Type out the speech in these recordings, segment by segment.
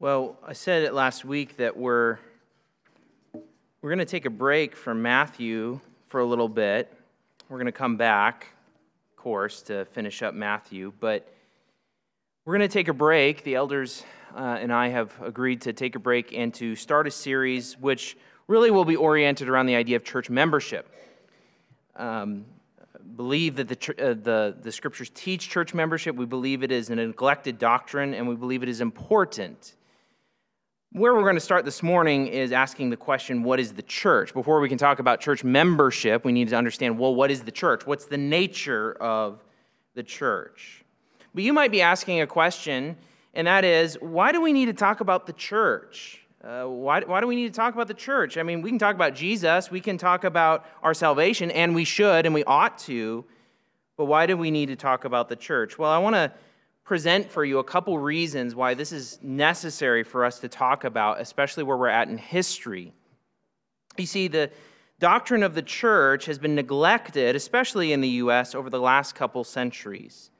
Well, I said it last week that we're we're going to take a break from Matthew for a little bit. We're going to come back, of course, to finish up Matthew, but we're going to take a break. The elders uh, and I have agreed to take a break and to start a series which really will be oriented around the idea of church membership. Um, believe that the, uh, the, the scriptures teach church membership. We believe it is a neglected doctrine, and we believe it is important. Where we're going to start this morning is asking the question, what is the church? Before we can talk about church membership, we need to understand, well, what is the church? What's the nature of the church? But you might be asking a question, and that is, why do we need to talk about the church? Uh, why, why do we need to talk about the church? I mean, we can talk about Jesus, we can talk about our salvation, and we should, and we ought to, but why do we need to talk about the church? Well, I want to present for you a couple reasons why this is necessary for us to talk about, especially where we're at in history. You see, the doctrine of the church has been neglected, especially in the U.S., over the last couple centuries.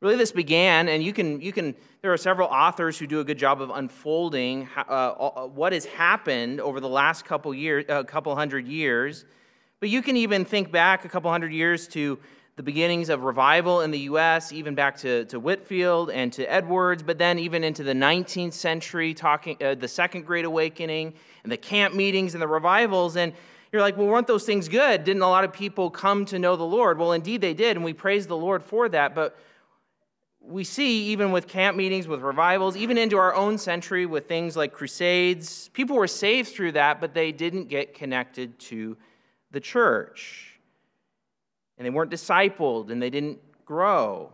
Really, this began, and you can, you can there are several authors who do a good job of unfolding uh, what has happened over the last couple years, a uh, couple hundred years. But you can even think back a couple hundred years to the beginnings of revival in the U.S., even back to, to Whitefield and to Edwards, but then even into the 19th century, talking uh, the Second Great Awakening and the camp meetings and the revivals. And you're like, well, weren't those things good? Didn't a lot of people come to know the Lord? Well, indeed they did, and we praise the Lord for that. But we see, even with camp meetings, with revivals, even into our own century with things like crusades, people were saved through that, but they didn't get connected to the church and they weren't discipled and they didn't grow.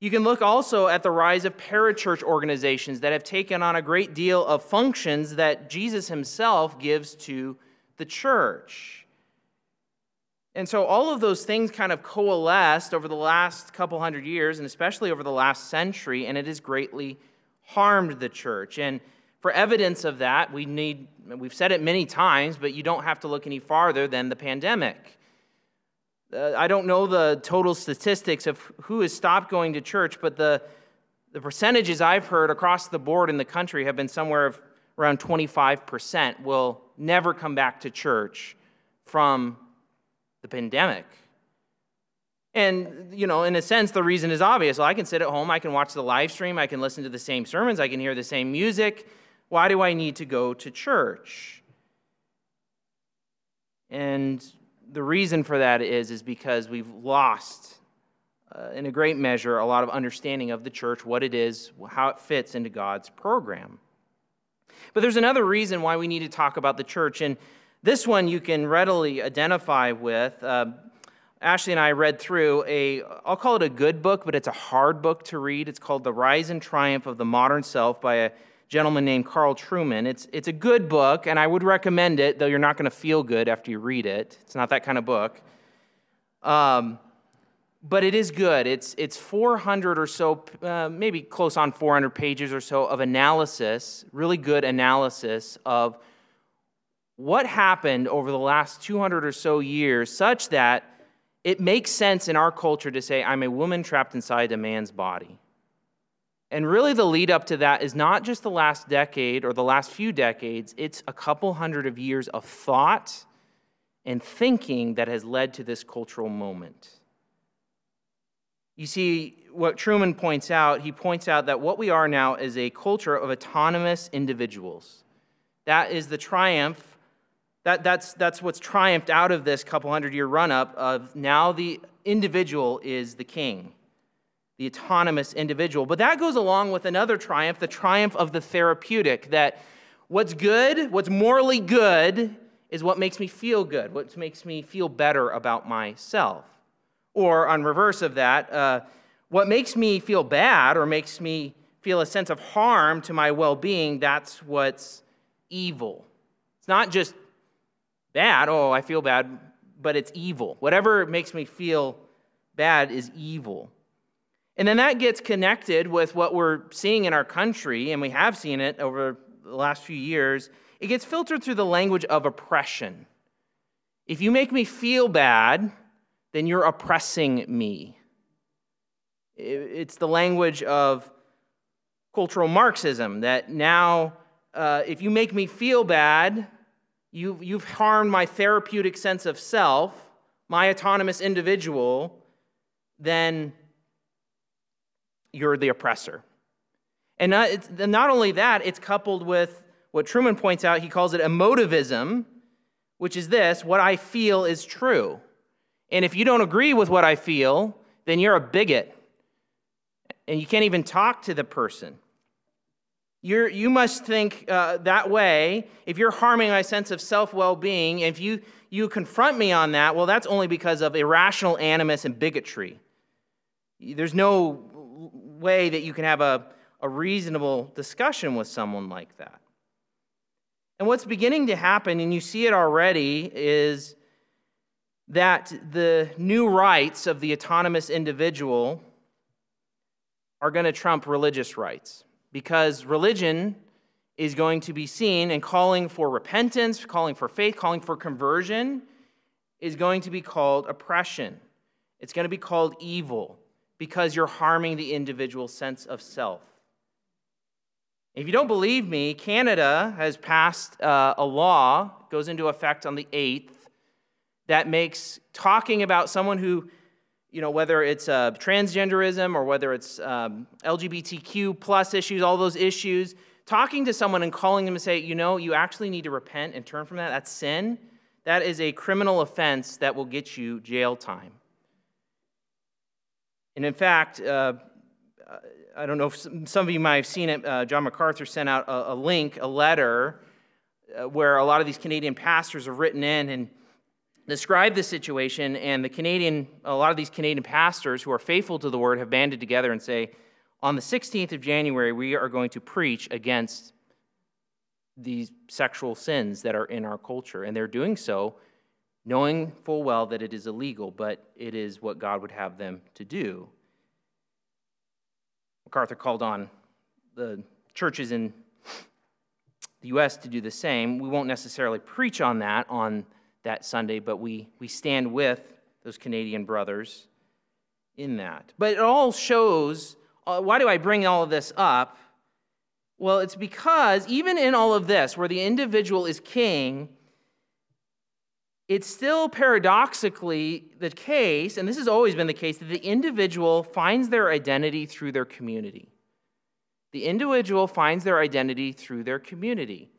You can look also at the rise of parachurch organizations that have taken on a great deal of functions that Jesus himself gives to the church. And so all of those things kind of coalesced over the last couple hundred years, and especially over the last century, and it has greatly harmed the church. And for evidence of that, we need, we've said it many times, but you don't have to look any farther than the pandemic. Uh, I don't know the total statistics of who has stopped going to church, but the, the percentages I've heard across the board in the country have been somewhere around 25% will never come back to church from the pandemic. And, you know, in a sense, the reason is obvious. Well, I can sit at home, I can watch the live stream, I can listen to the same sermons, I can hear the same music. Why do I need to go to church? And the reason for that is, is because we've lost, uh, in a great measure, a lot of understanding of the church, what it is, how it fits into God's program. But there's another reason why we need to talk about the church, and this one you can readily identify with. Uh, Ashley and I read through a, I'll call it a good book, but it's a hard book to read. It's called The Rise and Triumph of the Modern Self by a gentleman named Carl Trueman. It's, it's a good book, and I would recommend it, though you're not going to feel good after you read it. It's not that kind of book. Um, but it is good. It's, it's 400 or so, uh, maybe close on 400 pages or so of analysis, really good analysis of what happened over the last 200 or so years, such that it makes sense in our culture to say, I'm a woman trapped inside a man's body. And really, the lead up to that is not just the last decade or the last few decades, it's a couple hundred of years of thought and thinking that has led to this cultural moment. You see, what Trueman points out, he points out that what we are now is a culture of autonomous individuals. That is the triumph, that, that's, that's what's triumphed out of this couple hundred year run up of now the individual is the king the autonomous individual. But that goes along with another triumph, the triumph of the therapeutic, that what's good, what's morally good, is what makes me feel good, what makes me feel better about myself. Or, on reverse of that, uh, what makes me feel bad or makes me feel a sense of harm to my well being, that's what's evil. It's not just bad, oh, I feel bad, but it's evil. Whatever makes me feel bad is evil. And then that gets connected with what we're seeing in our country, and we have seen it over the last few years. It gets filtered through the language of oppression. If you make me feel bad, then you're oppressing me. It's the language of cultural Marxism that now, uh, if you make me feel bad, you, you've harmed my therapeutic sense of self, my autonomous individual, then you're the oppressor. And not, not only that, it's coupled with what Trueman points out, he calls it emotivism, which is this what I feel is true. And if you don't agree with what I feel, then you're a bigot. And you can't even talk to the person. You're, you must think uh, that way. If you're harming my sense of self well being, if you, you confront me on that, well, that's only because of irrational animus and bigotry. There's no way that you can have a, a reasonable discussion with someone like that. And what's beginning to happen, and you see it already, is that the new rights of the autonomous individual are going to trump religious rights because religion is going to be seen and calling for repentance, calling for faith, calling for conversion is going to be called oppression. It's going to be called evil because you're harming the individual sense of self. If you don't believe me, Canada has passed uh, a law, goes into effect on the 8th, that makes talking about someone who, you know, whether it's uh, transgenderism or whether it's um, LGBTQ plus issues, all those issues, talking to someone and calling them and say, you know, you actually need to repent and turn from that, that's sin. That is a criminal offense that will get you jail time. And in fact, uh, I don't know if some of you might have seen it. Uh, John MacArthur sent out a, a link, a letter, uh, where a lot of these Canadian pastors have written in and described the situation. And the Canadian, a lot of these Canadian pastors who are faithful to the word have banded together and say, on the 16th of January, we are going to preach against these sexual sins that are in our culture. And they're doing so knowing full well that it is illegal, but it is what God would have them to do. MacArthur called on the churches in the U.S. to do the same. We won't necessarily preach on that on that Sunday, but we, we stand with those Canadian brothers in that. But it all shows uh, why do I bring all of this up? Well, it's because even in all of this, where the individual is king, it's still paradoxically the case, and this has always been the case, that the individual finds their identity through their community. The individual finds their identity through their community.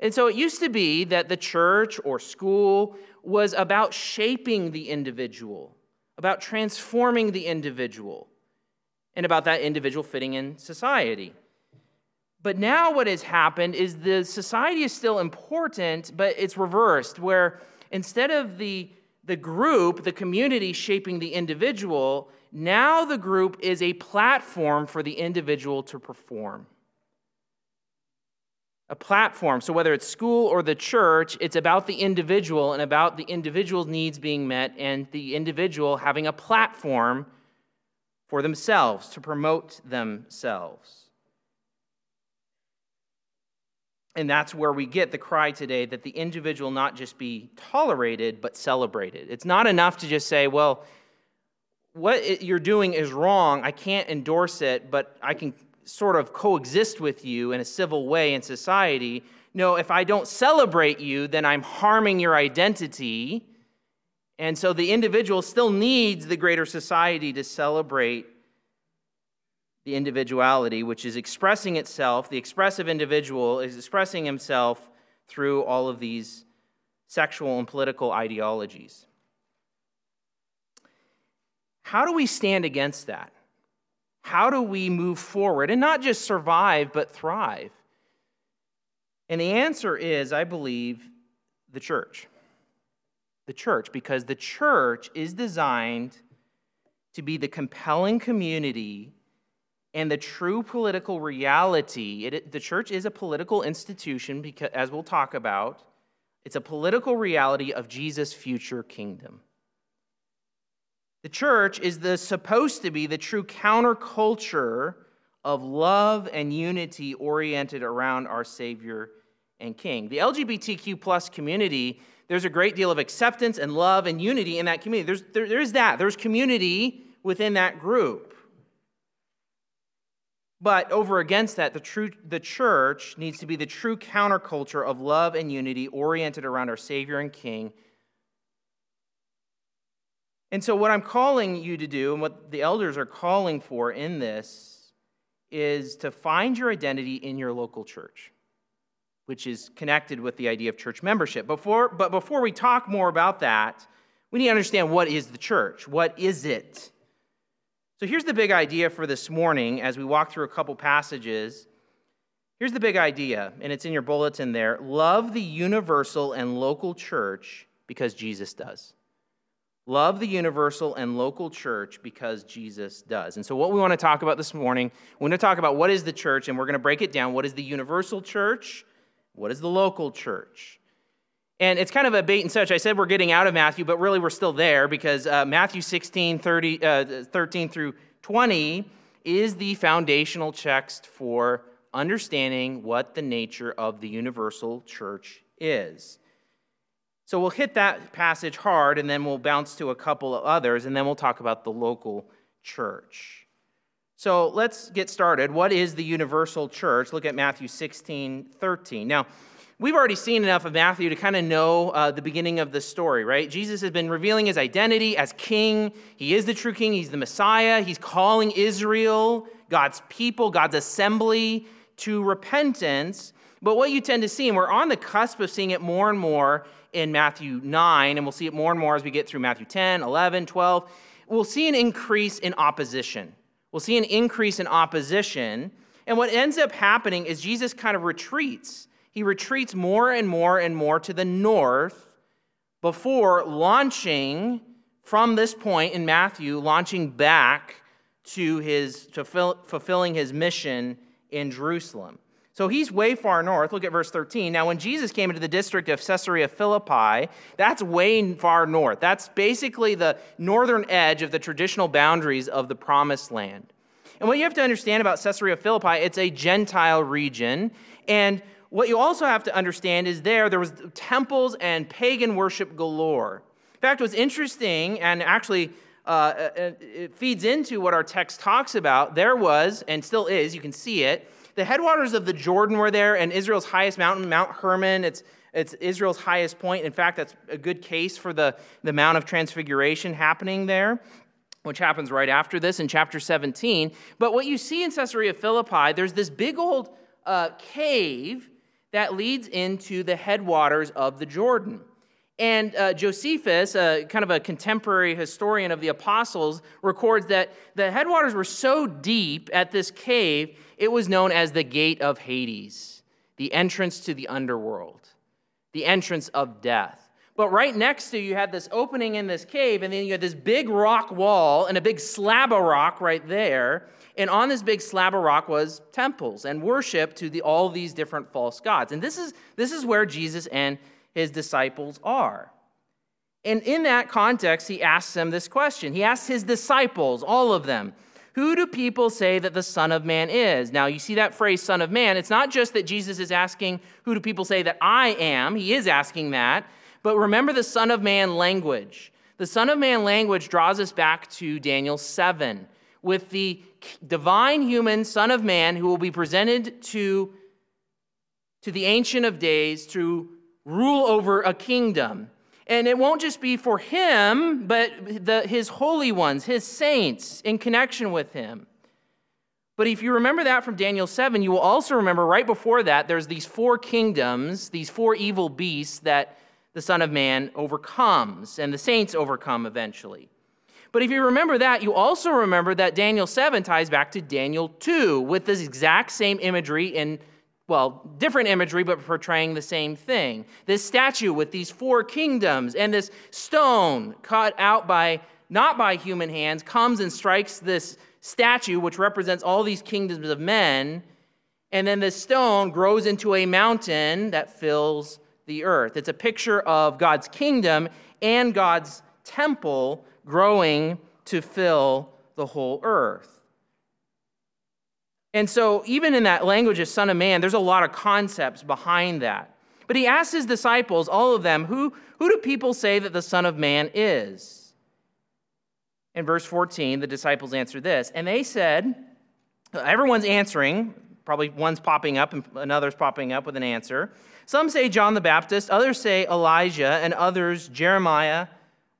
And so it used to be that the church or school was about shaping the individual, about transforming the individual, and about that individual fitting in society. But now what has happened is the society is still important, but it's reversed, where instead of the, the group, the community shaping the individual, now the group is a platform for the individual to perform. A platform. So, whether it's school or the church, it's about the individual and about the individual's needs being met and the individual having a platform for themselves to promote themselves. And that's where we get the cry today that the individual not just be tolerated, but celebrated. It's not enough to just say, well, what you're doing is wrong. I can't endorse it, but I can sort of coexist with you in a civil way in society. No, if I don't celebrate you, then I'm harming your identity. And so the individual still needs the greater society to celebrate the individuality, which is expressing itself, the expressive individual is expressing himself through all of these sexual and political ideologies. How do we stand against that? How do we move forward and not just survive, but thrive? And the answer is, I believe, the church. The church, because the church is designed to be the compelling community and the true political reality. It, the church is a political institution, because, as we'll talk about, it's a political reality of Jesus' future kingdom. The church is the, supposed to be the true counterculture of love and unity oriented around our Savior and King. The LGBTQ plus community, there's a great deal of acceptance and love and unity in that community. There's, there, there is that. There's community within that group. But over against that, the, true, the church needs to be the true counterculture of love and unity oriented around our Savior and King. And so, what I'm calling you to do, and what the elders are calling for in this, is to find your identity in your local church, which is connected with the idea of church membership. Before, but before we talk more about that, we need to understand what is the church? What is it? So here's the big idea for this morning as we walk through a couple passages. Here's the big idea, and it's in your bulletin there love the universal and local church because Jesus does. Love the universal and local church because Jesus does. And so, what we want to talk about this morning, we're going to talk about what is the church, and we're going to break it down. What is the universal church? What is the local church? And it's kind of a bait and switch. I said we're getting out of Matthew, but really we're still there because uh, Matthew 16, 30, uh, 13 through 20 is the foundational text for understanding what the nature of the universal church is. So we'll hit that passage hard, and then we'll bounce to a couple of others, and then we'll talk about the local church. So let's get started. What is the universal church? Look at Matthew 16, 13. Now, We've already seen enough of Matthew to kind of know uh, the beginning of the story, right? Jesus has been revealing his identity as king. He is the true king, he's the Messiah. He's calling Israel, God's people, God's assembly, to repentance. But what you tend to see, and we're on the cusp of seeing it more and more in Matthew 9, and we'll see it more and more as we get through Matthew 10, 11, 12, we'll see an increase in opposition. We'll see an increase in opposition. And what ends up happening is Jesus kind of retreats he retreats more and more and more to the north before launching from this point in Matthew, launching back to his to fulfilling his mission in Jerusalem. So he's way far north. Look at verse 13. Now, when Jesus came into the district of Caesarea Philippi, that's way far north. That's basically the northern edge of the traditional boundaries of the promised land. And what you have to understand about Caesarea Philippi, it's a Gentile region. And what you also have to understand is there, there was temples and pagan worship galore. In fact, what's interesting, and actually uh, uh, it feeds into what our text talks about, there was, and still is, you can see it, the headwaters of the Jordan were there, and Israel's highest mountain, Mount Hermon, it's, it's Israel's highest point. In fact, that's a good case for the, the Mount of Transfiguration happening there which happens right after this in chapter 17. But what you see in Caesarea Philippi, there's this big old uh, cave that leads into the headwaters of the Jordan. And uh, Josephus, uh, kind of a contemporary historian of the apostles, records that the headwaters were so deep at this cave, it was known as the gate of Hades, the entrance to the underworld, the entrance of death. But right next to you, you had this opening in this cave, and then you had this big rock wall and a big slab of rock right there. And on this big slab of rock was temples and worship to the, all these different false gods. And this is, this is where Jesus and his disciples are. And in that context, he asks them this question. He asks his disciples, all of them, Who do people say that the Son of Man is? Now, you see that phrase, Son of Man. It's not just that Jesus is asking, Who do people say that I am? He is asking that. But remember the Son of Man language. The Son of Man language draws us back to Daniel 7 with the divine human Son of Man who will be presented to, to the Ancient of Days to rule over a kingdom. And it won't just be for him, but the, his holy ones, his saints, in connection with him. But if you remember that from Daniel 7, you will also remember right before that, there's these four kingdoms, these four evil beasts that the Son of Man overcomes, and the saints overcome eventually. But if you remember that, you also remember that Daniel 7 ties back to Daniel 2 with this exact same imagery in, well, different imagery, but portraying the same thing. This statue with these four kingdoms and this stone cut out by, not by human hands, comes and strikes this statue, which represents all these kingdoms of men. And then this stone grows into a mountain that fills the earth. It's a picture of God's kingdom and God's temple growing to fill the whole earth. And so, even in that language of Son of Man, there's a lot of concepts behind that. But he asks his disciples, all of them, who, who do people say that the Son of Man is? In verse 14, the disciples answer this, and they said, Everyone's answering. Probably one's popping up and another's popping up with an answer. Some say John the Baptist, others say Elijah, and others Jeremiah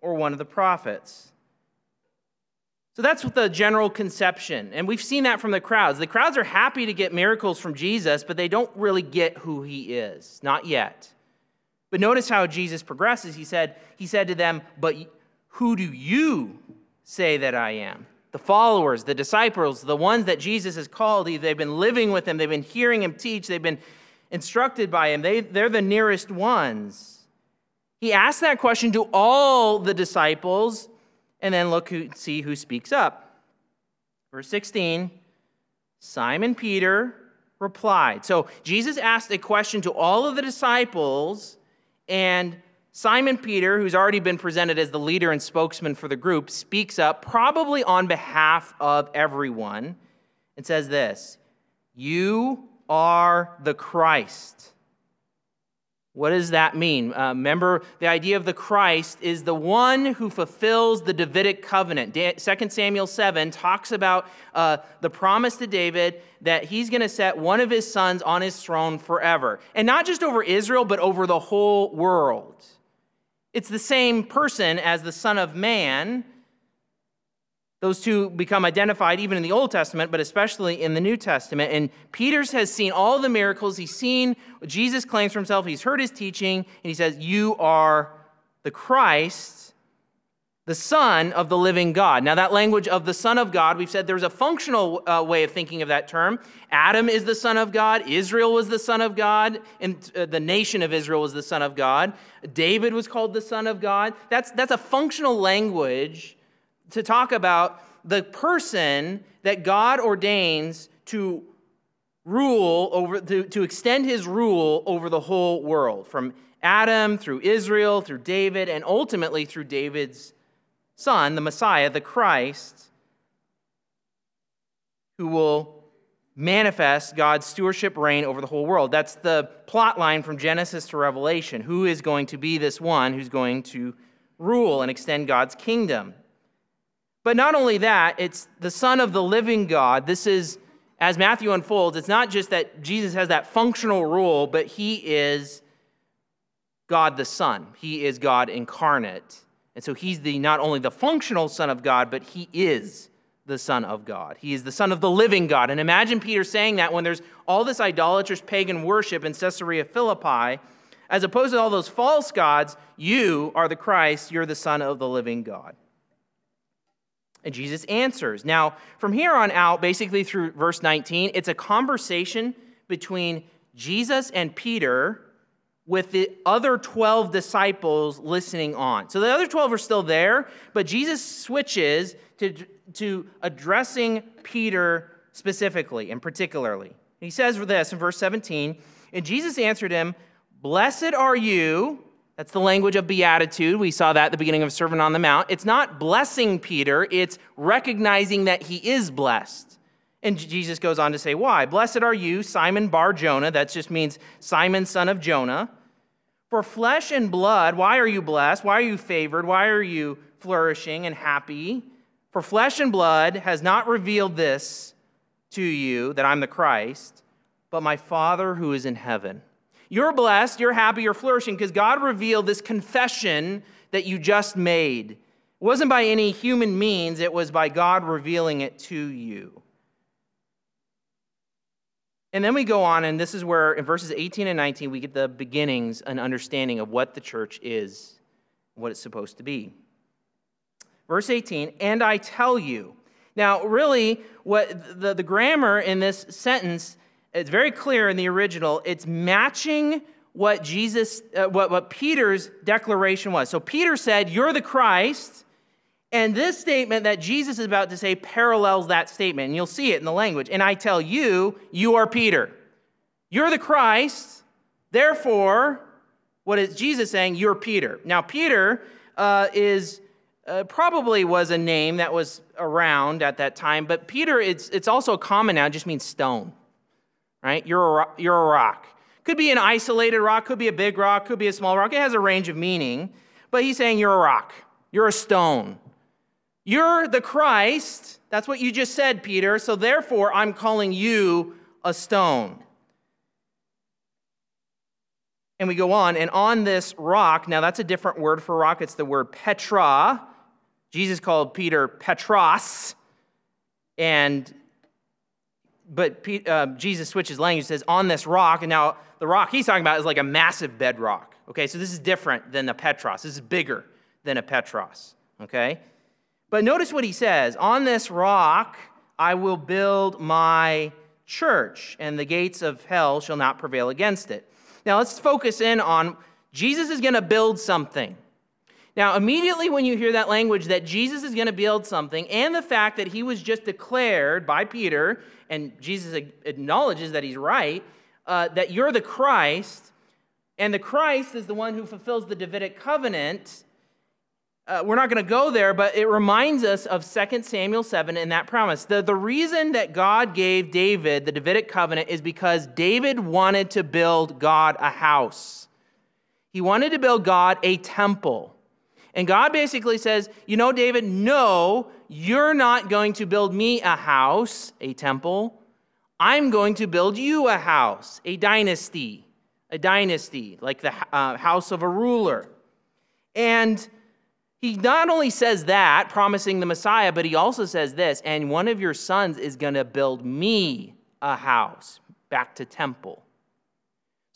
or one of the prophets. So that's the general conception. And we've seen that from the crowds. The crowds are happy to get miracles from Jesus, but they don't really get who he is. Not yet. But notice how Jesus progresses. He said, he said to them, But who do you say that I am? The followers, the disciples, the ones that Jesus has called, they've been living with him, they've been hearing him teach, they've been instructed by him. They, they're the nearest ones. He asked that question to all the disciples, and then look who, see who speaks up. Verse 16 Simon Peter replied. So Jesus asked a question to all of the disciples, and Simon Peter, who's already been presented as the leader and spokesman for the group, speaks up, probably on behalf of everyone, and says this You are the Christ. What does that mean? Uh, remember, the idea of the Christ is the one who fulfills the Davidic covenant. 2 Samuel 7 talks about uh, the promise to David that he's going to set one of his sons on his throne forever. And not just over Israel, but over the whole world. It's the same person as the Son of Man those two become identified even in the Old Testament, but especially in the New Testament. And Peter's has seen all the miracles. He's seen what Jesus claims for himself. He's heard his teaching, and he says, You are the Christ, the Son of the living God. Now, that language of the Son of God, we've said there's a functional uh, way of thinking of that term. Adam is the Son of God, Israel was the Son of God, and uh, the nation of Israel was the Son of God. David was called the Son of God. That's, that's a functional language to talk about the person that God ordains to rule over, to, to extend his rule over the whole world, from Adam through Israel, through David, and ultimately through David's son, the Messiah, the Christ, who will manifest God's stewardship reign over the whole world. That's the plot line from Genesis to Revelation. Who is going to be this one who's going to rule and extend God's kingdom? But not only that, it's the Son of the living God. This is, as Matthew unfolds, it's not just that Jesus has that functional role, but he is God the Son. He is God incarnate. And so he's the not only the functional Son of God, but he is the Son of God. He is the Son of the living God. And imagine Peter saying that when there's all this idolatrous pagan worship in Caesarea Philippi, as opposed to all those false gods, you are the Christ, you're the Son of the living God. And Jesus answers. Now, from here on out, basically through verse 19, it's a conversation between Jesus and Peter with the other 12 disciples listening on. So the other 12 are still there, but Jesus switches to, to addressing Peter specifically and particularly. He says this in verse 17, and Jesus answered him, Blessed are you that's the language of beatitude. We saw that at the beginning of Sermon on the Mount. It's not blessing Peter, it's recognizing that he is blessed. And Jesus goes on to say, Why? Blessed are you, Simon Bar Jonah. That just means Simon, son of Jonah. For flesh and blood, why are you blessed? Why are you favored? Why are you flourishing and happy? For flesh and blood has not revealed this to you, that I'm the Christ, but my Father who is in heaven. You're blessed, you're happy, you're flourishing because God revealed this confession that you just made. It wasn't by any human means, it was by God revealing it to you. And then we go on, and this is where in verses 18 and 19 we get the beginnings and understanding of what the church is, what it's supposed to be. Verse 18, and I tell you. Now, really, what the, the grammar in this sentence it's very clear in the original, it's matching what Jesus, uh, what, what Peter's declaration was. So Peter said, You're the Christ. And this statement that Jesus is about to say parallels that statement. And you'll see it in the language. And I tell you, you are Peter. You're the Christ. Therefore, what is Jesus saying? You're Peter. Now, Peter uh, is uh, probably was a name that was around at that time, but Peter, it's, it's also common now, it just means stone right? You're a, you're a rock. Could be an isolated rock, could be a big rock, could be a small rock. It has a range of meaning, but he's saying you're a rock, you're a stone. You're the Christ. That's what you just said, Peter. So therefore, I'm calling you a stone. And we go on, and on this rock, now that's a different word for rock, it's the word Petra. Jesus called Peter Petros, and but uh, Jesus switches language, says, on this rock, and now the rock he's talking about is like a massive bedrock. Okay, so this is different than a Petros. This is bigger than a Petros. Okay? But notice what he says On this rock I will build my church, and the gates of hell shall not prevail against it. Now let's focus in on Jesus is going to build something. Now, immediately when you hear that language that Jesus is going to build something, and the fact that he was just declared by Peter, and Jesus acknowledges that he's right, uh, that you're the Christ, and the Christ is the one who fulfills the Davidic covenant. Uh, we're not going to go there, but it reminds us of 2 Samuel 7 and that promise. The, the reason that God gave David the Davidic covenant is because David wanted to build God a house. He wanted to build God a temple. And God basically says, You know, David, no, you're not going to build me a house, a temple. I'm going to build you a house, a dynasty, a dynasty, like the uh, house of a ruler. And he not only says that, promising the Messiah, but he also says this, and one of your sons is going to build me a house, back to temple.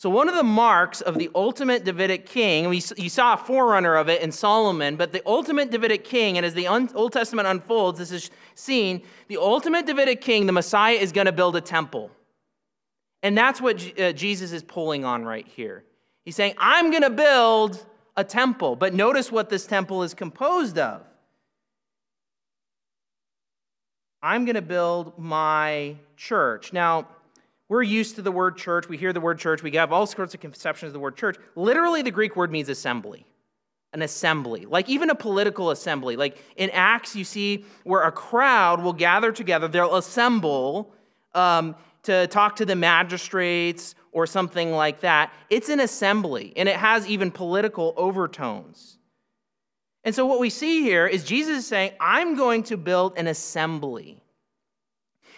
So, one of the marks of the ultimate Davidic king, we, you saw a forerunner of it in Solomon, but the ultimate Davidic king, and as the Old Testament unfolds, this is seen the ultimate Davidic king, the Messiah, is going to build a temple. And that's what uh, Jesus is pulling on right here. He's saying, I'm going to build a temple. But notice what this temple is composed of. I'm going to build my church. Now, we're used to the word church. We hear the word church. We have all sorts of conceptions of the word church. Literally, the Greek word means assembly, an assembly, like even a political assembly. Like in Acts, you see where a crowd will gather together, they'll assemble um, to talk to the magistrates or something like that. It's an assembly, and it has even political overtones. And so, what we see here is Jesus is saying, I'm going to build an assembly.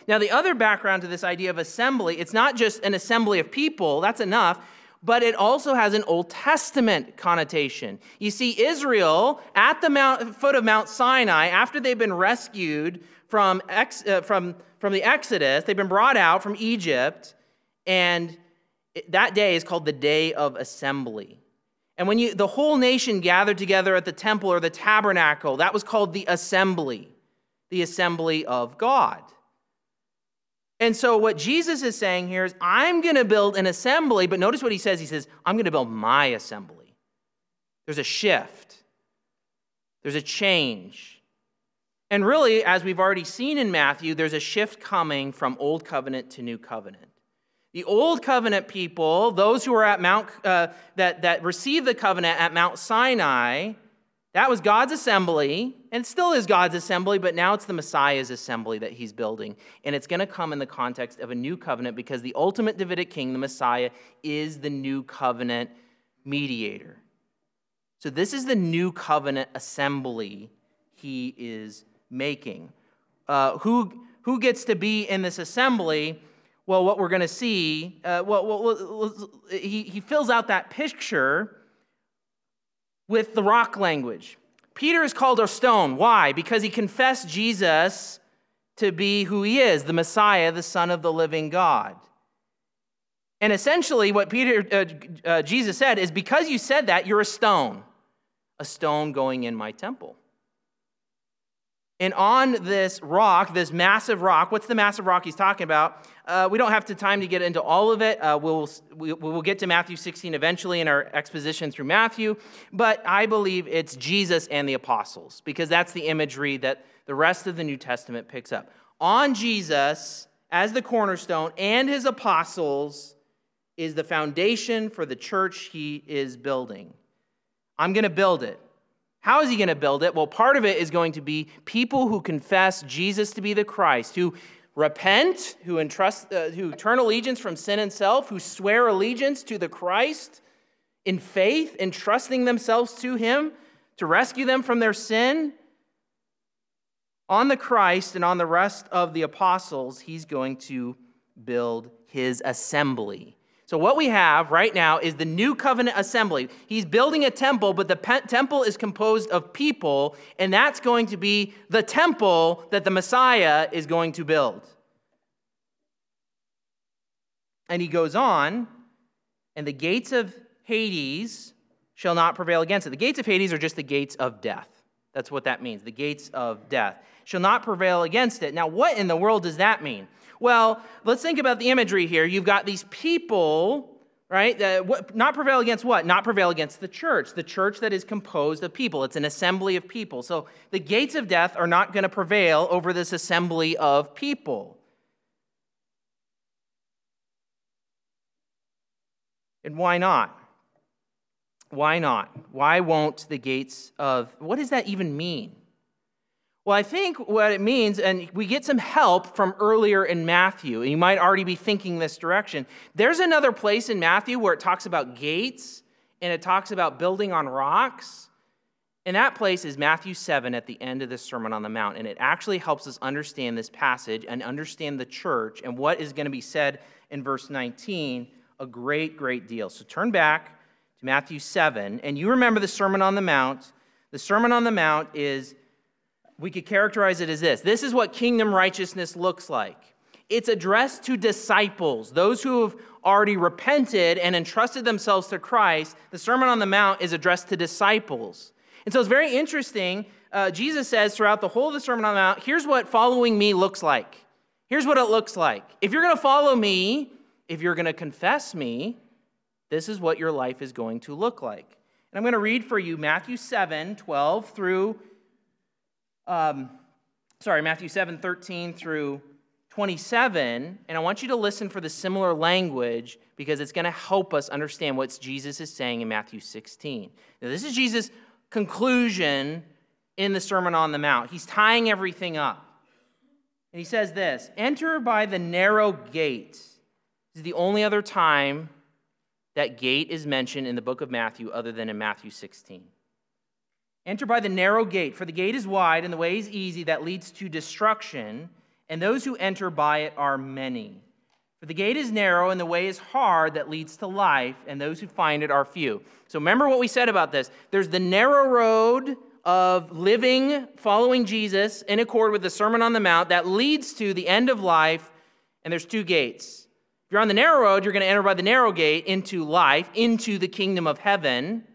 Now, the other background to this idea of assembly, it's not just an assembly of people, that's enough, but it also has an Old Testament connotation. You see, Israel at the mount, foot of Mount Sinai, after they've been rescued from, ex, uh, from, from the Exodus, they've been brought out from Egypt, and that day is called the Day of Assembly. And when you, the whole nation gathered together at the temple or the tabernacle, that was called the assembly, the assembly of God. And so, what Jesus is saying here is, I'm going to build an assembly, but notice what he says. He says, I'm going to build my assembly. There's a shift, there's a change. And really, as we've already seen in Matthew, there's a shift coming from Old Covenant to New Covenant. The Old Covenant people, those who are at Mount, uh, that, that received the covenant at Mount Sinai, that was God's assembly, and still is God's assembly, but now it's the Messiah's assembly that he's building. And it's going to come in the context of a new covenant because the ultimate Davidic king, the Messiah, is the new covenant mediator. So, this is the new covenant assembly he is making. Uh, who, who gets to be in this assembly? Well, what we're going to see, uh, well, well, he, he fills out that picture with the rock language. Peter is called a stone. Why? Because he confessed Jesus to be who he is, the Messiah, the Son of the living God. And essentially, what Peter, uh, uh, Jesus said is because you said that, you're a stone, a stone going in my temple. And on this rock, this massive rock, what's the massive rock he's talking about? Uh, we don't have the time to get into all of it. Uh, we'll, we, will get to Matthew 16 eventually in our exposition through Matthew. But I believe it's Jesus and the apostles, because that's the imagery that the rest of the New Testament picks up. On Jesus as the cornerstone and his apostles is the foundation for the church he is building. I'm going to build it. How is he going to build it? Well, part of it is going to be people who confess Jesus to be the Christ, who repent, who, entrust, uh, who turn allegiance from sin and self, who swear allegiance to the Christ in faith, entrusting themselves to him to rescue them from their sin. On the Christ and on the rest of the apostles, he's going to build his assembly. So, what we have right now is the new covenant assembly. He's building a temple, but the pe- temple is composed of people, and that's going to be the temple that the Messiah is going to build. And he goes on, and the gates of Hades shall not prevail against it. The gates of Hades are just the gates of death. That's what that means, the gates of death shall not prevail against it. Now, what in the world does that mean? Well, let's think about the imagery here. You've got these people, right? Not prevail against what? Not prevail against the church, the church that is composed of people. It's an assembly of people. So the gates of death are not going to prevail over this assembly of people. And why not? Why not? Why won't the gates of, what does that even mean? Well, I think what it means, and we get some help from earlier in Matthew, and you might already be thinking this direction. There's another place in Matthew where it talks about gates and it talks about building on rocks. And that place is Matthew 7 at the end of the Sermon on the Mount. And it actually helps us understand this passage and understand the church and what is going to be said in verse 19 a great, great deal. So turn back to Matthew 7, and you remember the Sermon on the Mount. The Sermon on the Mount is we could characterize it as this this is what kingdom righteousness looks like. It's addressed to disciples, those who have already repented and entrusted themselves to Christ. The Sermon on the Mount is addressed to disciples. And so it's very interesting. Uh, Jesus says throughout the whole of the Sermon on the Mount, here's what following me looks like. Here's what it looks like. If you're going to follow me, if you're going to confess me, this is what your life is going to look like. And I'm going to read for you Matthew 7 12 through um, sorry, Matthew 7 13 through 27, and I want you to listen for the similar language because it's going to help us understand what Jesus is saying in Matthew 16. Now, this is Jesus' conclusion in the Sermon on the Mount. He's tying everything up. And he says this Enter by the narrow gate. This is the only other time that gate is mentioned in the book of Matthew other than in Matthew 16. Enter by the narrow gate, for the gate is wide and the way is easy that leads to destruction, and those who enter by it are many. For the gate is narrow and the way is hard that leads to life, and those who find it are few. So remember what we said about this. There's the narrow road of living, following Jesus in accord with the Sermon on the Mount that leads to the end of life, and there's two gates. If you're on the narrow road, you're going to enter by the narrow gate into life, into the kingdom of heaven.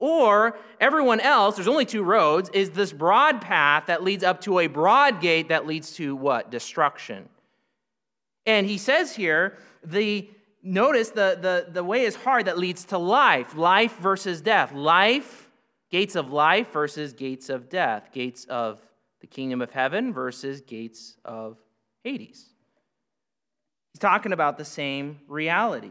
Or everyone else, there's only two roads, is this broad path that leads up to a broad gate that leads to what? Destruction. And he says here, the notice the, the, the way is hard that leads to life. Life versus death. Life, gates of life versus gates of death. Gates of the kingdom of heaven versus gates of Hades. He's talking about the same reality.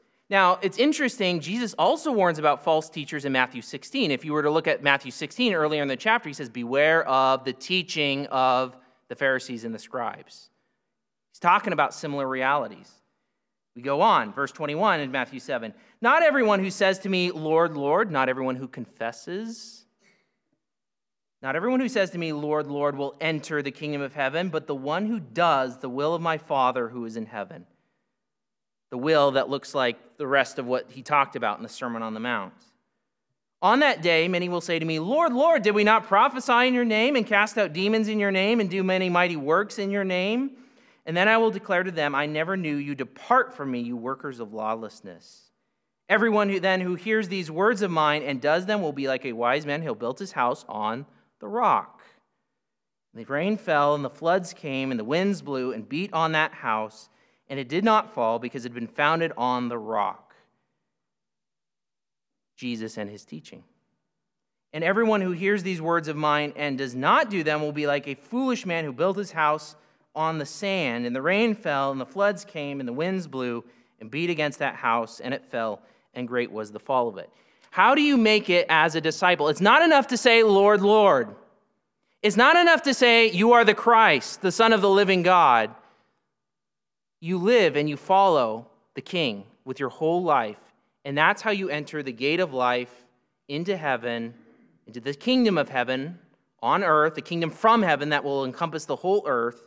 Now, it's interesting, Jesus also warns about false teachers in Matthew 16. If you were to look at Matthew 16 earlier in the chapter, he says, Beware of the teaching of the Pharisees and the scribes. He's talking about similar realities. We go on, verse 21 in Matthew 7. Not everyone who says to me, Lord, Lord, not everyone who confesses, not everyone who says to me, Lord, Lord, will enter the kingdom of heaven, but the one who does the will of my Father who is in heaven the will that looks like the rest of what he talked about in the Sermon on the Mount. On that day, many will say to me, Lord, Lord, did we not prophesy in your name and cast out demons in your name and do many mighty works in your name? And then I will declare to them, I never knew you. Depart from me, you workers of lawlessness. Everyone who then who hears these words of mine and does them will be like a wise man who built his house on the rock. And the rain fell and the floods came and the winds blew and beat on that house and it did not fall because it had been founded on the rock Jesus and his teaching. And everyone who hears these words of mine and does not do them will be like a foolish man who built his house on the sand, and the rain fell, and the floods came, and the winds blew and beat against that house, and it fell, and great was the fall of it. How do you make it as a disciple? It's not enough to say, Lord, Lord. It's not enough to say, You are the Christ, the Son of the living God. You live and you follow the King with your whole life, and that's how you enter the gate of life into heaven, into the kingdom of heaven on earth, the kingdom from heaven that will encompass the whole earth,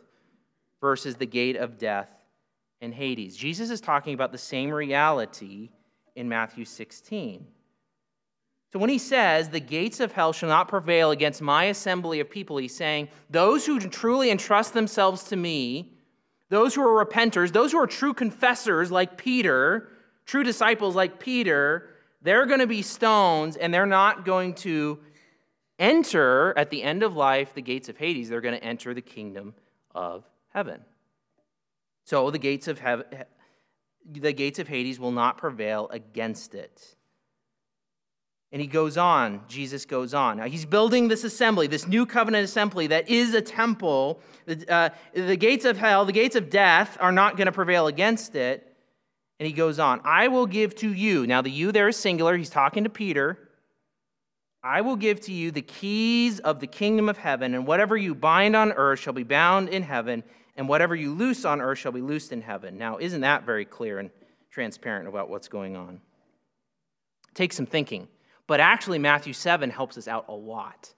versus the gate of death and Hades. Jesus is talking about the same reality in Matthew 16. So when he says, the gates of hell shall not prevail against my assembly of people, he's saying, those who truly entrust themselves to me, those who are repenters, those who are true confessors like Peter, true disciples like Peter, they're going to be stones and they're not going to enter at the end of life the gates of Hades. They're going to enter the kingdom of heaven. So the gates of heaven, the gates of Hades will not prevail against it. And he goes on, Jesus goes on. Now, he's building this assembly, this new covenant assembly that is a temple. The, uh, the gates of hell, the gates of death are not going to prevail against it. And he goes on, I will give to you. Now, the you there is singular. He's talking to Peter. I will give to you the keys of the kingdom of heaven, and whatever you bind on earth shall be bound in heaven, and whatever you loose on earth shall be loosed in heaven. Now, isn't that very clear and transparent about what's going on? Take some thinking. But actually, Matthew 7 helps us out a lot.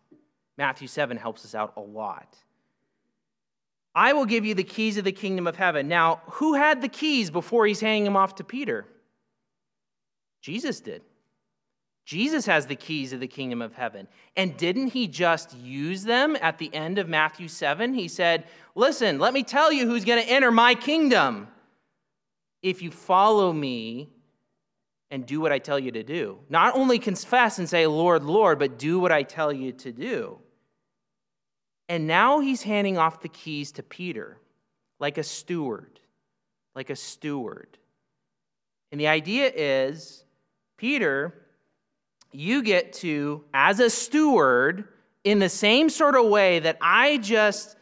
Matthew 7 helps us out a lot. I will give you the keys of the kingdom of heaven. Now, who had the keys before he's handing them off to Peter? Jesus did. Jesus has the keys of the kingdom of heaven. And didn't he just use them at the end of Matthew 7? He said, Listen, let me tell you who's going to enter my kingdom. If you follow me and do what I tell you to do. Not only confess and say, Lord, Lord, but do what I tell you to do. And now he's handing off the keys to Peter like a steward, like a steward. And the idea is, Peter, you get to, as a steward, in the same sort of way that I just,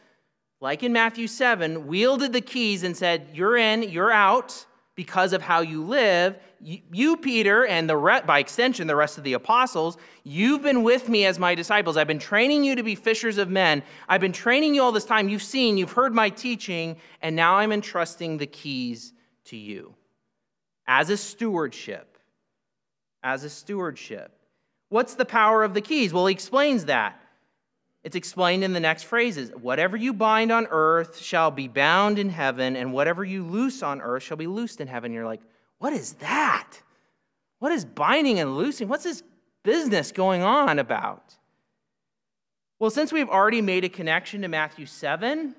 like in Matthew 7, wielded the keys and said, You're in, you're out because of how you live. You, Peter, and the re- by extension, the rest of the apostles, you've been with me as my disciples. I've been training you to be fishers of men. I've been training you all this time. You've seen, you've heard my teaching, and now I'm entrusting the keys to you as a stewardship. As a stewardship. What's the power of the keys? Well, he explains that. It's explained in the next phrases. Whatever you bind on earth shall be bound in heaven, and whatever you loose on earth shall be loosed in heaven. You're like, what is that? What is binding and loosing? What's this business going on about? Well, since we've already made a connection to Matthew 7,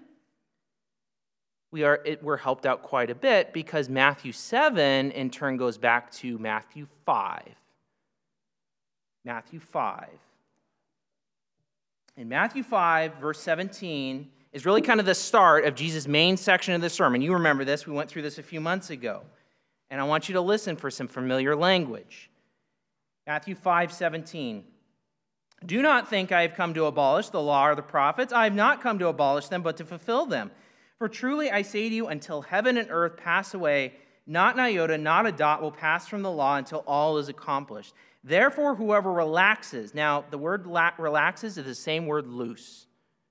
we are, it, we're helped out quite a bit because Matthew 7 in turn goes back to Matthew 5. Matthew 5. In Matthew 5, verse 17, is really kind of the start of Jesus' main section of the sermon. You remember this, we went through this a few months ago. And I want you to listen for some familiar language. Matthew 5, 17. Do not think I have come to abolish the law or the prophets. I have not come to abolish them, but to fulfill them. For truly I say to you, until heaven and earth pass away, not an iota, not a dot will pass from the law until all is accomplished. Therefore, whoever relaxes, now the word relaxes is the same word loose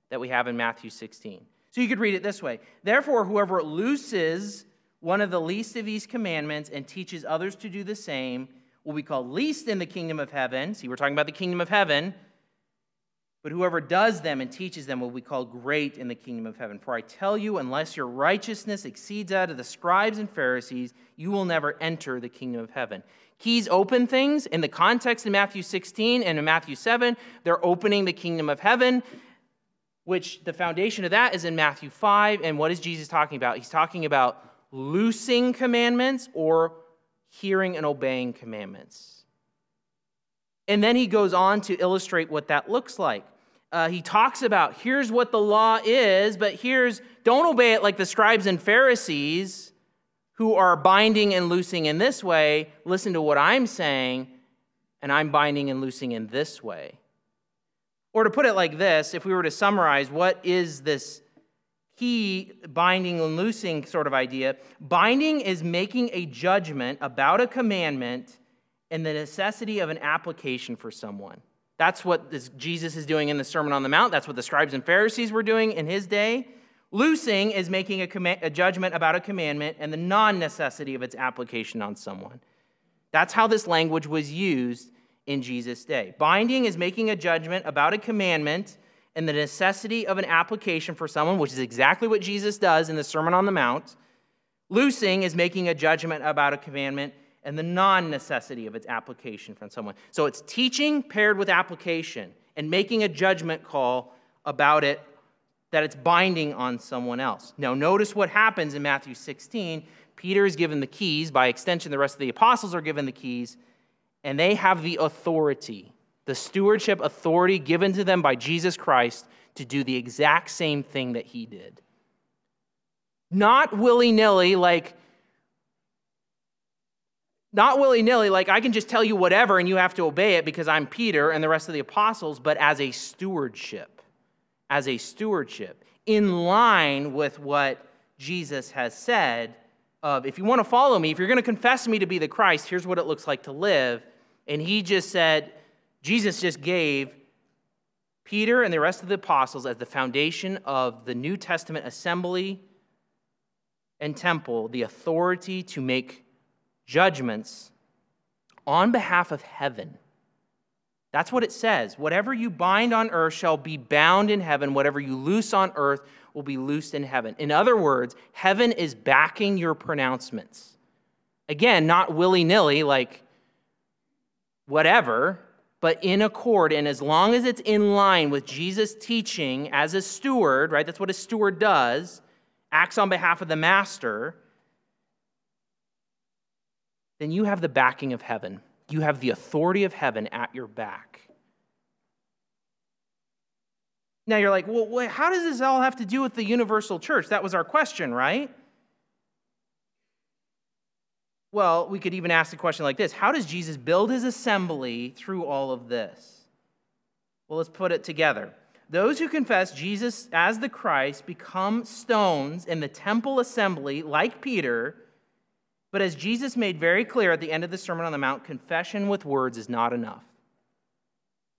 that we have in Matthew 16. So you could read it this way Therefore, whoever looses one of the least of these commandments and teaches others to do the same will be called least in the kingdom of heaven. See, we're talking about the kingdom of heaven. But whoever does them and teaches them will be called great in the kingdom of heaven. For I tell you, unless your righteousness exceeds that of the scribes and Pharisees, you will never enter the kingdom of heaven. Keys open things. In the context in Matthew 16 and in Matthew 7, they're opening the kingdom of heaven, which the foundation of that is in Matthew 5. And what is Jesus talking about? He's talking about loosing commandments or hearing and obeying commandments. And then he goes on to illustrate what that looks like. Uh, he talks about here's what the law is, but here's don't obey it like the scribes and Pharisees who are binding and loosing in this way, listen to what I'm saying, and I'm binding and loosing in this way. Or to put it like this, if we were to summarize, what is this key binding and loosing sort of idea. Binding is making a judgment about a commandment and the necessity of an application for someone. That's what this, Jesus is doing in the Sermon on the Mount. That's what the scribes and Pharisees were doing in his day. Loosing is making a, comm- a judgment about a commandment and the non necessity of its application on someone. That's how this language was used in Jesus' day. Binding is making a judgment about a commandment and the necessity of an application for someone, which is exactly what Jesus does in the Sermon on the Mount. Loosing is making a judgment about a commandment and the non necessity of its application from someone. So it's teaching paired with application and making a judgment call about it that it's binding on someone else. Now, notice what happens in Matthew 16. Peter is given the keys. By extension, the rest of the apostles are given the keys, and they have the authority, the stewardship authority given to them by Jesus Christ to do the exact same thing that he did. Not willy nilly, like not willy nilly, like I can just tell you whatever and you have to obey it because I'm Peter and the rest of the apostles, but as a stewardship, as a stewardship, in line with what Jesus has said of if you want to follow me, if you're going to confess me to be the Christ, here's what it looks like to live. And he just said, Jesus just gave Peter and the rest of the apostles as the foundation of the New Testament assembly and temple the authority to make judgments on behalf of heaven. That's what it says. Whatever you bind on earth shall be bound in heaven. Whatever you loose on earth will be loosed in heaven. In other words, heaven is backing your pronouncements. Again, not willy nilly, like whatever, but in accord. And as long as it's in line with Jesus' teaching as a steward, right? That's what a steward does, acts on behalf of the master then you have the backing of heaven. You have the authority of heaven at your back. Now you're like, well, how does this all have to do with the universal church? That was our question, right? Well, we could even ask the question like this How does Jesus build his assembly through all of this? Well, let's put it together. Those who confess Jesus as the Christ become stones in the temple assembly, like Peter but as Jesus made very clear at the end of the Sermon on the Mount, confession with words is not enough.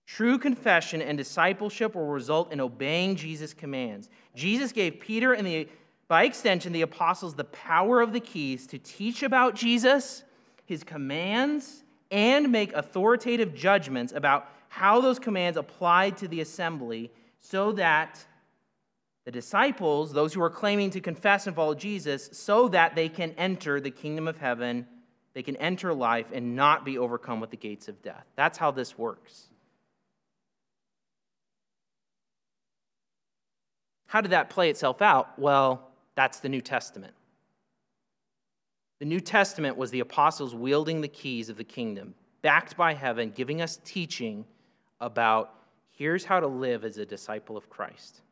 True confession and discipleship will result in obeying Jesus' commands. Jesus gave Peter and the, by extension, the apostles the power of the keys to teach about Jesus, his commands, and make authoritative judgments about how those commands applied to the assembly so that the disciples, those who are claiming to confess and follow Jesus, so that they can enter the kingdom of heaven, they can enter life and not be overcome with the gates of death. That's how this works. How did that play itself out? Well, that's the New Testament. The New Testament was the apostles wielding the keys of the kingdom, backed by heaven, giving us teaching about here's how to live as a disciple of Christ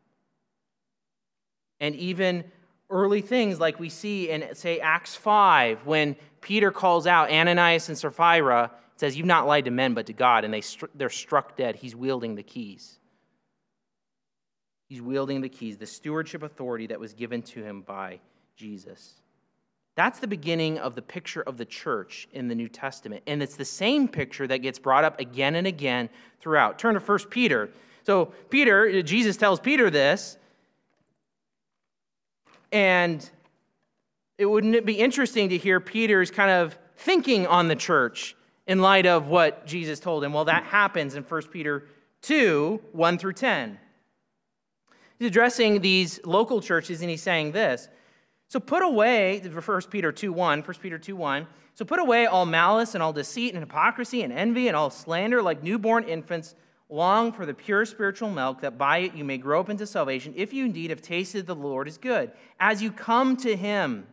and even early things like we see in, say, Acts 5, when Peter calls out Ananias and Sapphira, says, You've not lied to men, but to God, and they they're struck dead. He's wielding the keys. He's wielding the keys, the stewardship authority that was given to him by Jesus. That's the beginning of the picture of the church in the New Testament. And it's the same picture that gets brought up again and again throughout. Turn to 1 Peter. So, Peter, Jesus tells Peter this and it wouldn't it be interesting to hear Peter's kind of thinking on the church in light of what Jesus told him? Well, that happens in 1 Peter 2 1 through 10. He's addressing these local churches and he's saying this. So put away, 1 Peter 2 1, 1 Peter 2 1. So put away all malice and all deceit and hypocrisy and envy and all slander like newborn infants Long for the pure spiritual milk, that by it you may grow up into salvation, if you indeed have tasted the Lord is good. As you come to him,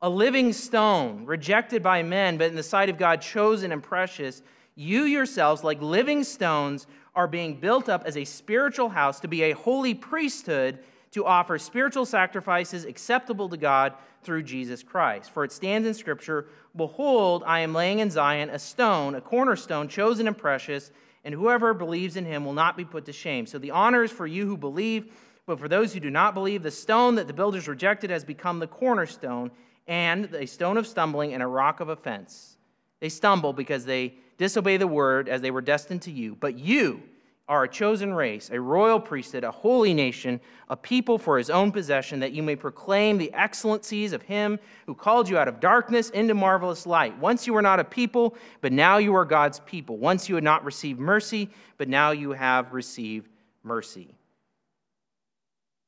a living stone, rejected by men, but in the sight of God, chosen and precious, you yourselves, like living stones, are being built up as a spiritual house to be a holy priesthood to offer spiritual sacrifices acceptable to God through Jesus Christ. For it stands in Scripture Behold, I am laying in Zion a stone, a cornerstone, chosen and precious and whoever believes in him will not be put to shame. So the honor is for you who believe, But for those who do not believe, the stone that the builders rejected has become the cornerstone and a stone of stumbling and a rock of offense. They stumble because they disobey the word as they were destined to you. But you are a chosen race, a royal priesthood, a holy nation, a people for his own possession, that you may proclaim the excellencies of him who called you out of darkness into marvelous light. Once you were not a people, but now you are God's people. Once you had not received mercy, but now you have received mercy.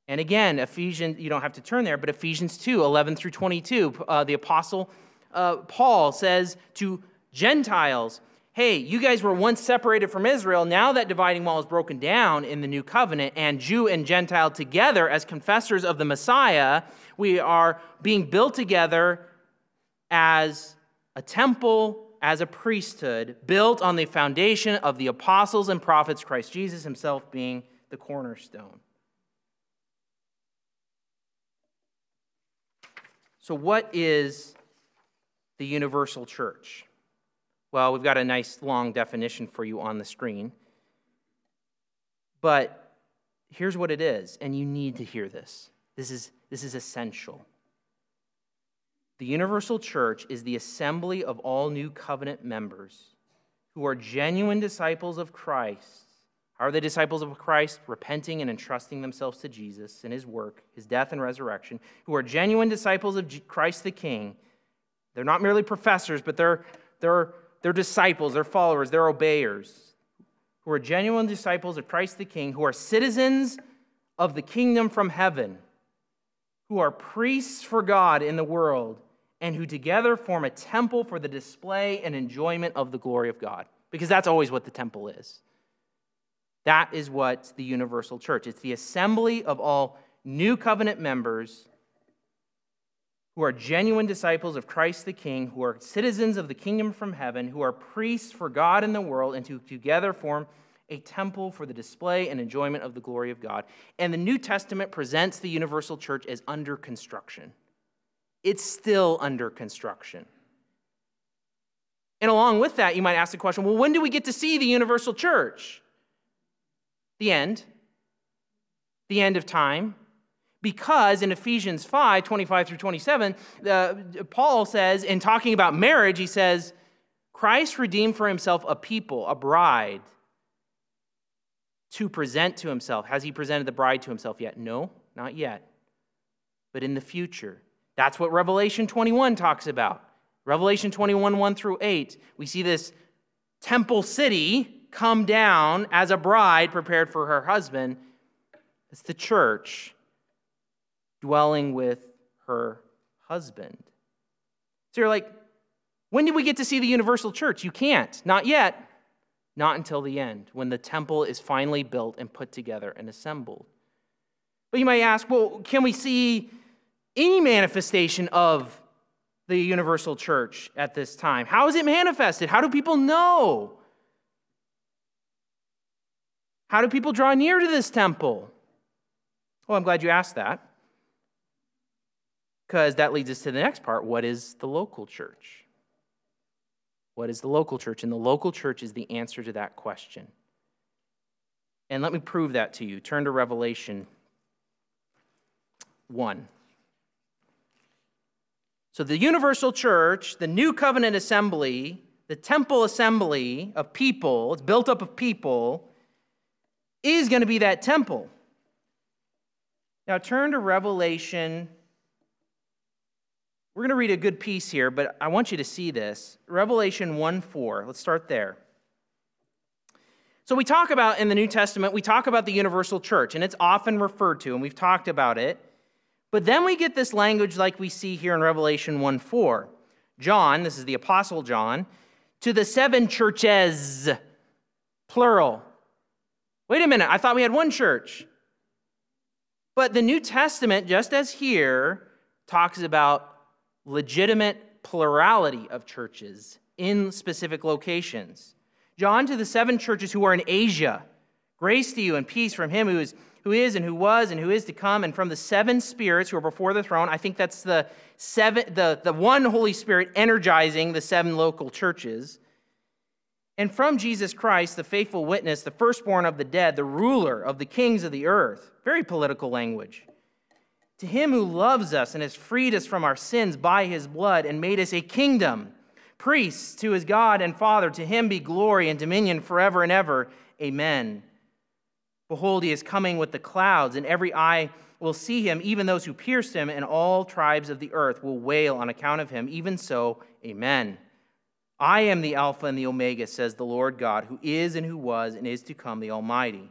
And again, Ephesians, you don't have to turn there, but Ephesians 2 11 through 22, uh, the apostle uh, Paul says to Gentiles, Hey, you guys were once separated from Israel. Now that dividing wall is broken down in the new covenant, and Jew and Gentile together as confessors of the Messiah, we are being built together as a temple, as a priesthood, built on the foundation of the apostles and prophets, Christ Jesus himself being the cornerstone. So, what is the universal church? Well, we've got a nice long definition for you on the screen. But here's what it is, and you need to hear this. This is, this is essential. The universal church is the assembly of all new covenant members who are genuine disciples of Christ how are they disciples of Christ? Repenting and entrusting themselves to Jesus and his work, his death and resurrection, who are genuine disciples of Christ the King. They're not merely professors, but they're, they're, they're disciples, they're followers, they're obeyers, who are genuine disciples of Christ the King, who are citizens of the kingdom from heaven, who are priests for God in the world, and who together form a temple for the display and enjoyment of the glory of God. Because that's always what the temple is. That is what the universal church. It's the assembly of all new covenant members who are genuine disciples of Christ the King, who are citizens of the kingdom from heaven, who are priests for God in the world, and who together form a temple for the display and enjoyment of the glory of God. And the New Testament presents the universal church as under construction. It's still under construction. And along with that, you might ask the question well, when do we get to see the universal church? the end, the end of time. Because in Ephesians 5 25 through 27, uh, Paul says, in talking about marriage, he says, Christ redeemed for himself a people, a bride, to present to himself. Has he presented the bride to himself yet? No, not yet. But in the future. That's what Revelation 21 talks about. Revelation 21, 1 through 8. We see this temple city come down as a bride prepared for her husband. It's the church dwelling with her husband. So you're like, when do we get to see the universal church? You can't. Not yet. Not until the end, when the temple is finally built and put together and assembled. But you might ask, well, can we see any manifestation of the universal church at this time? How is it manifested? How do people know? How do people draw near to this temple? Well, I'm glad you asked that. Because that leads us to the next part. What is the local church? What is the local church? And the local church is the answer to that question. And let me prove that to you. Turn to Revelation 1. So, the universal church, the new covenant assembly, the temple assembly of people, it's built up of people, is going to be that temple. Now turn to Revelation. We're going to read a good piece here, but I want you to see this. Revelation 1 4. Let's start there. So, we talk about in the New Testament, we talk about the universal church, and it's often referred to, and we've talked about it. But then we get this language like we see here in Revelation 1 4. John, this is the Apostle John, to the seven churches, plural. Wait a minute, I thought we had one church. But the New Testament, just as here, talks about legitimate plurality of churches in specific locations. John to the seven churches who are in Asia, grace to you and peace from him who is, who is and who was and who is to come, and from the seven spirits who are before the throne. I think that's the seven, the, the one Holy Spirit energizing the seven local churches. And from Jesus Christ, the faithful witness, the firstborn of the dead, the ruler of the kings of the earth. Very political language. To him who loves us and has freed us from our sins by his blood and made us a kingdom, priests to his God and Father, to him be glory and dominion forever and ever. Amen. Behold, he is coming with the clouds, and every eye will see him, even those who pierced him, and all tribes of the earth will wail on account of him. Even so, amen. I am the Alpha and the Omega, says the Lord God, who is and who was and is to come, the Almighty.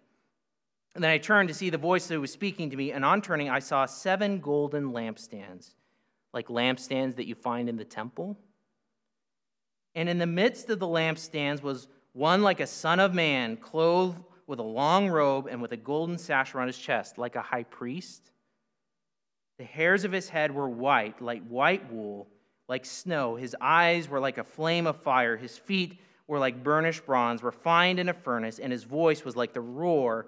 And then I turned to see the voice that was speaking to me, and on turning, I saw seven golden lampstands, like lampstands that you find in the temple. And in the midst of the lampstands was one like a son of man, clothed with a long robe and with a golden sash around his chest, like a high priest. The hairs of his head were white, like white wool like snow. His eyes were like a flame of fire. His feet were like burnished bronze, refined in a furnace, and his voice was like the roar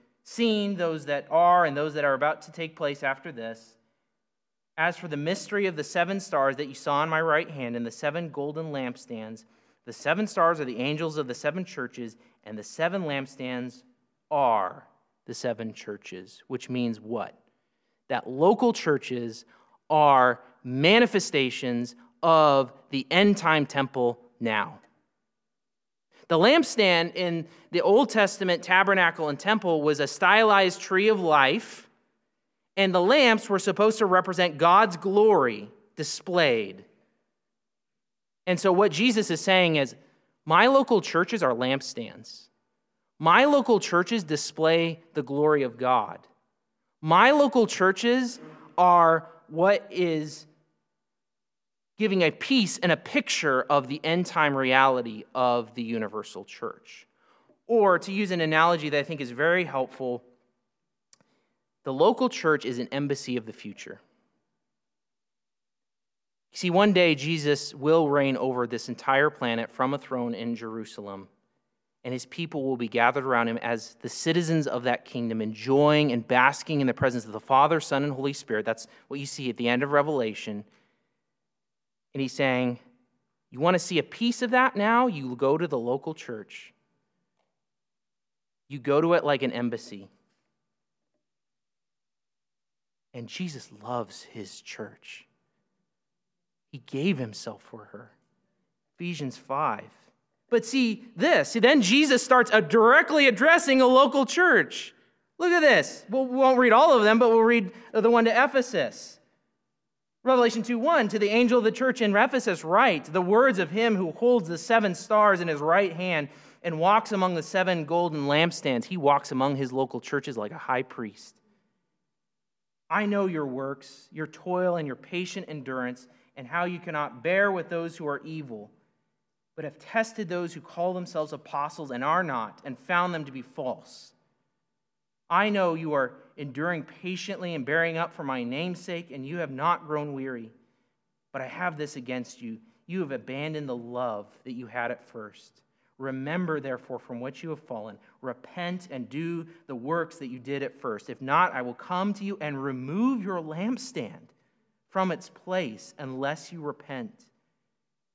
seen, those that are, and those that are about to take place after this. As for the mystery of the seven stars that you saw in my right hand and the seven golden lampstands, the seven stars are the angels of the seven churches, and the seven lampstands are the seven churches, which means what? That local churches are manifestations of the end time temple now. The lampstand in the Old Testament tabernacle and temple was a stylized tree of life, and the lamps were supposed to represent God's glory displayed. And so, what Jesus is saying is, my local churches are lampstands. My local churches display the glory of God. My local churches are what is giving a piece and a picture of the end time reality of the universal church. Or to use an analogy that I think is very helpful, the local church is an embassy of the future. See, one day Jesus will reign over this entire planet from a throne in Jerusalem, and his people will be gathered around him as the citizens of that kingdom, enjoying and basking in the presence of the Father, Son, and Holy Spirit. That's what you see at the end of Revelation. And he's saying, You want to see a piece of that now? You go to the local church. You go to it like an embassy. And Jesus loves his church. He gave himself for her. Ephesians 5. But see this, then Jesus starts directly addressing a local church. Look at this. we won't read all of them, but we'll read the one to Ephesus. Revelation 2 1 To the angel of the church in Ephesus, write the words of him who holds the seven stars in his right hand and walks among the seven golden lampstands. He walks among his local churches like a high priest. I know your works, your toil, and your patient endurance, and how you cannot bear with those who are evil, but have tested those who call themselves apostles and are not, and found them to be false. I know you are enduring patiently and bearing up for my name's sake, and you have not grown weary. But I have this against you. You have abandoned the love that you had at first. Remember, therefore, from what you have fallen. Repent and do the works that you did at first. If not, I will come to you and remove your lampstand from its place unless you repent.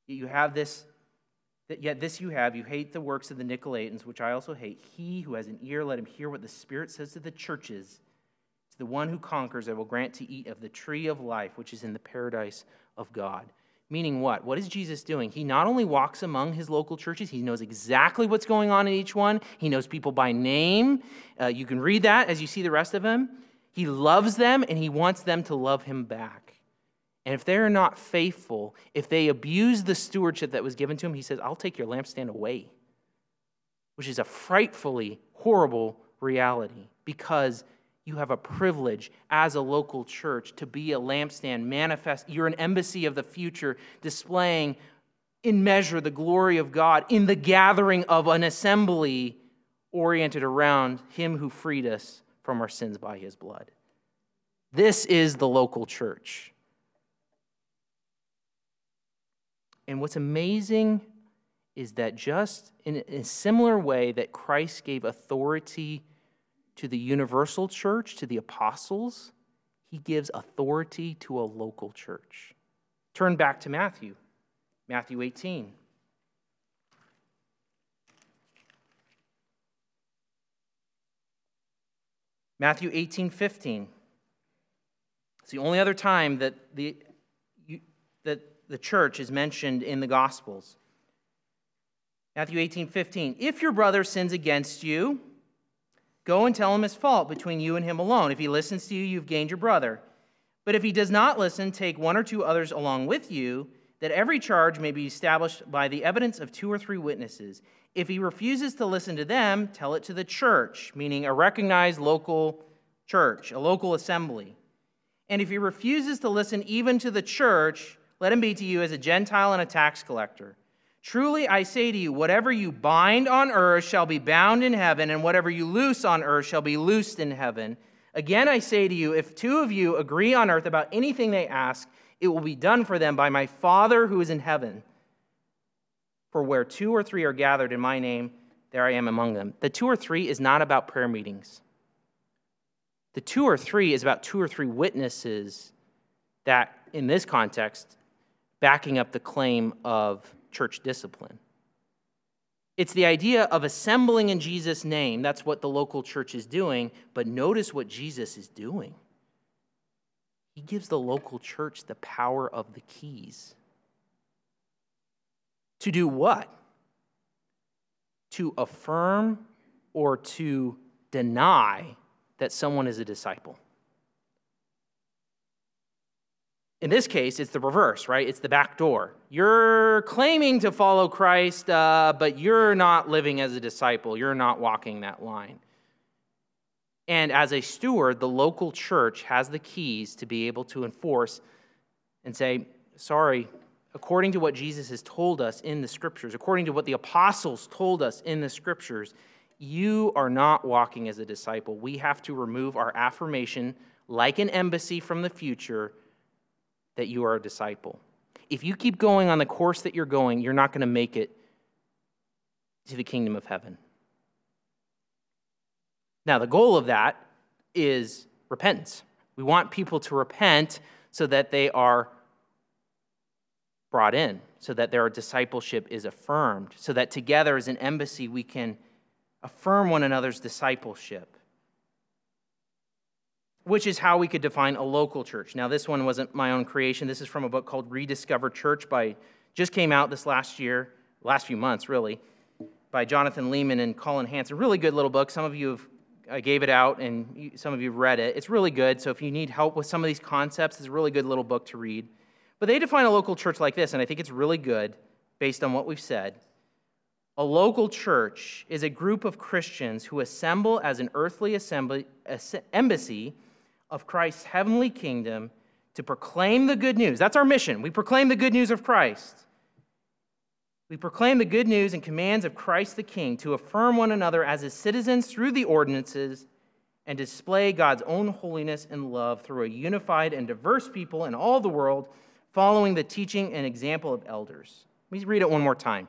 Yet You have this Yet this you have, you hate the works of the Nicolaitans, which I also hate. He who has an ear, let him hear what the Spirit says to the churches. To the one who conquers, I will grant to eat of the tree of life, which is in the paradise of God. Meaning what? What is Jesus doing? He not only walks among his local churches, he knows exactly what's going on in each one. He knows people by name. Uh, you can read that as you see the rest of him. He loves them and he wants them to love him back. And if they're not faithful, if they abuse the stewardship that was given to him, he says, I'll take your lampstand away, which is a frightfully horrible reality because you have a privilege as a local church to be a lampstand, manifest. You're an embassy of the future, displaying in measure the glory of God in the gathering of an assembly oriented around Him who freed us from our sins by His blood. This is the local church. And what's amazing is that just in a similar way that Christ gave authority to the universal church, to the apostles, he gives authority to a local church. Turn back to Matthew, Matthew 18. Matthew 18, 15. It's the only other time that the, you, that the church is mentioned in the Gospels. Matthew 18, 15. If your brother sins against you, Go and tell him his fault between you and him alone. If he listens to you, you've gained your brother. But if he does not listen, take one or two others along with you, that every charge may be established by the evidence of two or three witnesses. If he refuses to listen to them, tell it to the church, meaning a recognized local church, a local assembly. And if he refuses to listen even to the church, let him be to you as a Gentile and a tax collector. Truly I say to you, whatever you bind on earth shall be bound in heaven, and whatever you loose on earth shall be loosed in heaven. Again, I say to you, if two of you agree on earth about anything they ask, it will be done for them by my Father who is in heaven. For where two or three are gathered in my name, there I am among them. The two or three is not about prayer meetings. The two or three is about two or three witnesses that, in this context, backing up the claim of church discipline. It's the idea of assembling in Jesus' name. That's what the local church is doing. But notice what Jesus is doing. He gives the local church the power of the keys. To do what? To affirm or to deny that someone is a disciple. In this case, it's the reverse, right? It's the back door. You're claiming to follow Christ, uh, but you're not living as a disciple. You're not walking that line. And as a steward, the local church has the keys to be able to enforce and say, sorry, according to what Jesus has told us in the scriptures, according to what the apostles told us in the scriptures, you are not walking as a disciple. We have to remove our affirmation like an embassy from the future that you are a disciple. If you keep going on the course that you're going, you're not going to make it to the kingdom of heaven. Now, the goal of that is repentance. We want people to repent so that they are brought in, so that their discipleship is affirmed, so that together as an embassy we can affirm one another's discipleship which is how we could define a local church. Now, this one wasn't my own creation. This is from a book called Rediscover Church by just came out this last year, last few months, really, by Jonathan Leeman and Collin Hansen. Really good little book. Some of you have I gave it out, and you, some of you have read it. It's really good. So if you need help with some of these concepts, it's a really good little book to read. But they define a local church like this, and I think it's really good based on what we've said. A local church is a group of Christians who assemble as an earthly assembly, embassy of Christ's heavenly kingdom to proclaim the good news. That's our mission. We proclaim the good news of Christ. We proclaim the good news and commands of Christ the King to affirm one another as his citizens through the ordinances and display God's own holiness and love through a unified and diverse people in all the world, following the teaching and example of elders. Let me read it one more time.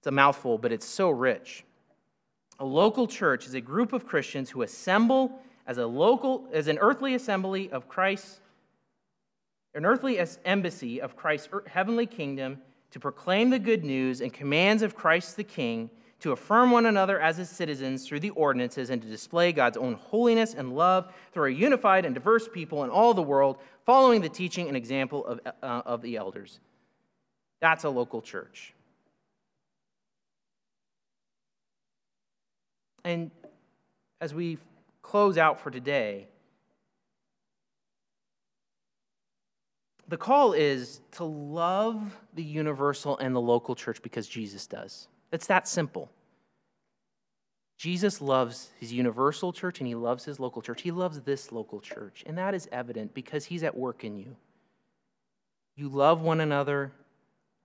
It's a mouthful, but it's so rich. A local church is a group of Christians who assemble as a local, as an earthly assembly of Christ, an earthly embassy of Christ's heavenly kingdom to proclaim the good news and commands of Christ the King, to affirm one another as his citizens through the ordinances, and to display God's own holiness and love through a unified and diverse people in all the world, following the teaching and example of, uh, of the elders. That's a local church. And as we close out for today, the call is to love the universal and the local church because Jesus does. It's that simple. Jesus loves his universal church and he loves his local church. He loves this local church, and that is evident because he's at work in you. You love one another,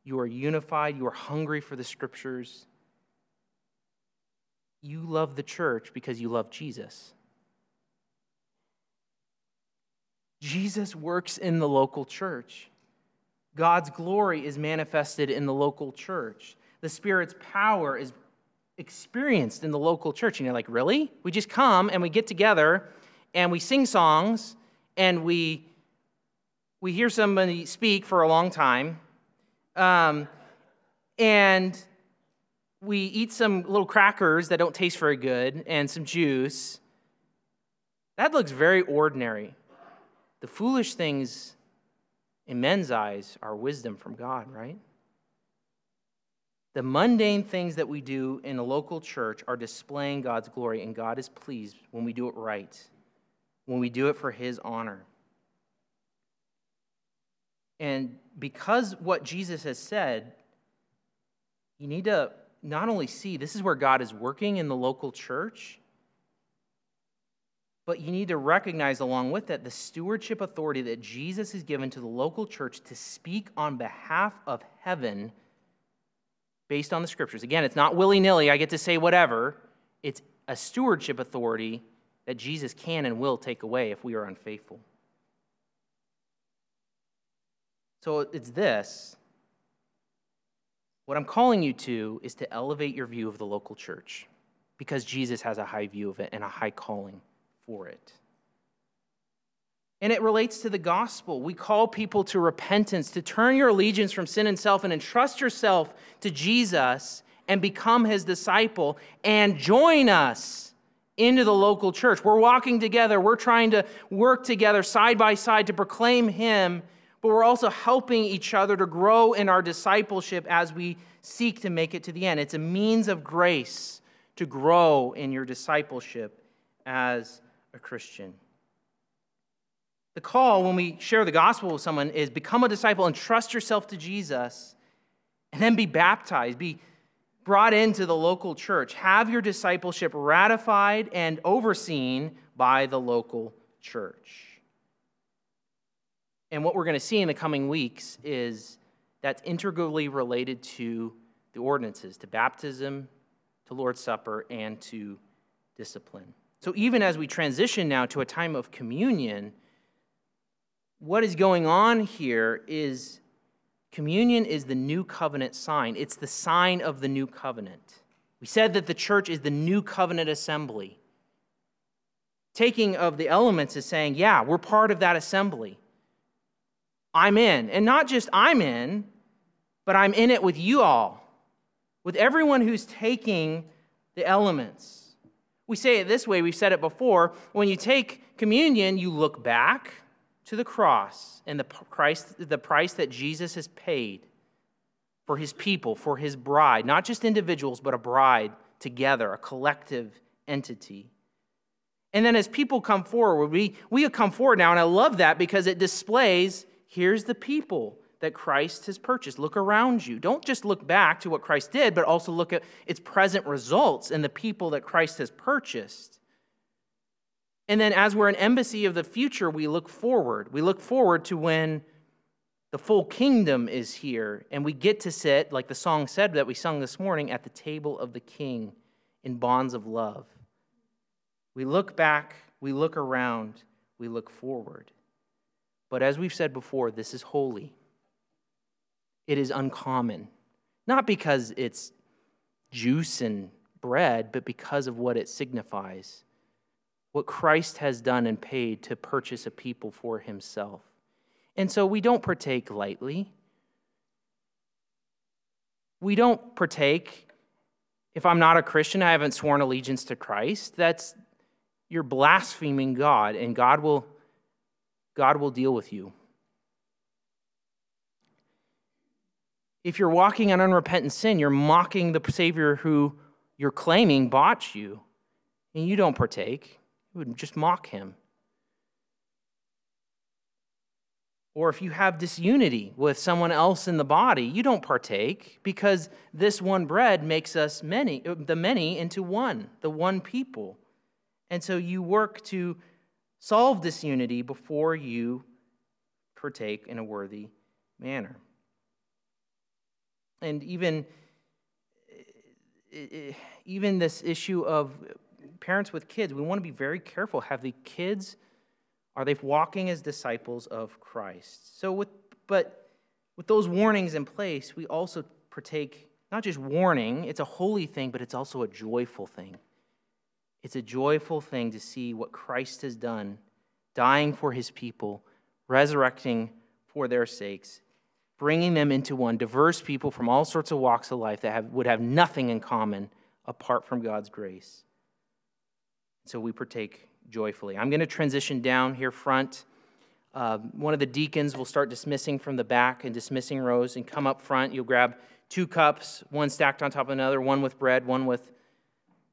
you are unified, you are hungry for the scriptures. You love the church because you love Jesus. Jesus works in the local church. God's glory is manifested in the local church. The Spirit's power is experienced in the local church. And you're like, really? We just come and we get together and we sing songs and we, we hear somebody speak for a long time. Um, and we eat some little crackers that don't taste very good and some juice. That looks very ordinary. The foolish things in men's eyes are wisdom from God, right? The mundane things that we do in a local church are displaying God's glory, and God is pleased when we do it right, when we do it for His honor. And because what Jesus has said, you need to not only see this is where God is working in the local church, but you need to recognize along with that the stewardship authority that Jesus has given to the local church to speak on behalf of heaven based on the scriptures. Again, it's not willy nilly, I get to say whatever. It's a stewardship authority that Jesus can and will take away if we are unfaithful. So it's this. What I'm calling you to is to elevate your view of the local church because Jesus has a high view of it and a high calling for it. And it relates to the gospel. We call people to repentance, to turn your allegiance from sin and self and entrust yourself to Jesus and become his disciple and join us into the local church. We're walking together, we're trying to work together side by side to proclaim him, but we're also helping each other to grow in our discipleship as we seek to make it to the end. It's a means of grace to grow in your discipleship as a Christian. The call when we share the gospel with someone is become a disciple and trust yourself to Jesus, and then be baptized, be brought into the local church. Have your discipleship ratified and overseen by the local church. And what we're going to see in the coming weeks is that's integrally related to the ordinances, to baptism, to Lord's Supper, and to discipline. So even as we transition now to a time of communion, what is going on here is communion is the new covenant sign. It's the sign of the new covenant. We said that the church is the new covenant assembly. Taking of the elements is saying, yeah, we're part of that assembly. I'm in. And not just I'm in, but I'm in it with you all, with everyone who's taking the elements. We say it this way, we've said it before. When you take communion, you look back to the cross and the, Christ, the price that Jesus has paid for his people, for his bride, not just individuals, but a bride together, a collective entity. And then as people come forward, we, we come forward now, and I love that because it displays here's the people that Christ has purchased. Look around you. Don't just look back to what Christ did, but also look at its present results and the people that Christ has purchased. And then, as we're an embassy of the future, we look forward. We look forward to when the full kingdom is here and we get to sit, like the song said that we sung this morning, at the table of the king in bonds of love. We look back, we look around, we look forward. But as we've said before, this is holy it is uncommon. Not because it's juice and bread, but because of what it signifies. What Christ has done and paid to purchase a people for himself. And so we don't partake lightly. We don't partake if I'm not a Christian, I haven't sworn allegiance to Christ. That's you're blaspheming God, and God will, God will deal with you. If you're walking in unrepentant sin, you're mocking the Savior who you're claiming bought you, and you don't partake. You would just mock him. Or if you have disunity with someone else in the body, you don't partake because this one bread makes us many, the many into one, the one people. And so you work to solve disunity before you partake in a worthy manner. And even, eh, eh, even this issue of parents with kids, we want to be very careful. Have the kids are they walking as disciples of Christ? So, with, but with those warnings in place, we also partake not just warning, it's a holy thing, but it's also a joyful thing. It's a joyful thing to see what Christ has done, dying for his people, resurrecting for their sakes, bringing them into one, diverse people from all sorts of walks of life that have, would have nothing in common apart from God's grace. So we partake joyfully. I'm going to transition down here front. Uh, one of the deacons will start dismissing from the back and dismissing rows and come up front. You'll grab two cups, one stacked on top of another, one with bread, one with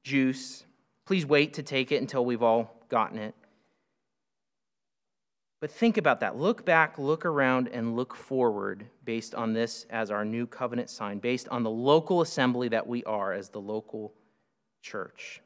juice. Please wait to take it until we've all gotten it. But think about that. Look back, look around, and look forward based on this as our new covenant sign, based on the local assembly that we are as the local church.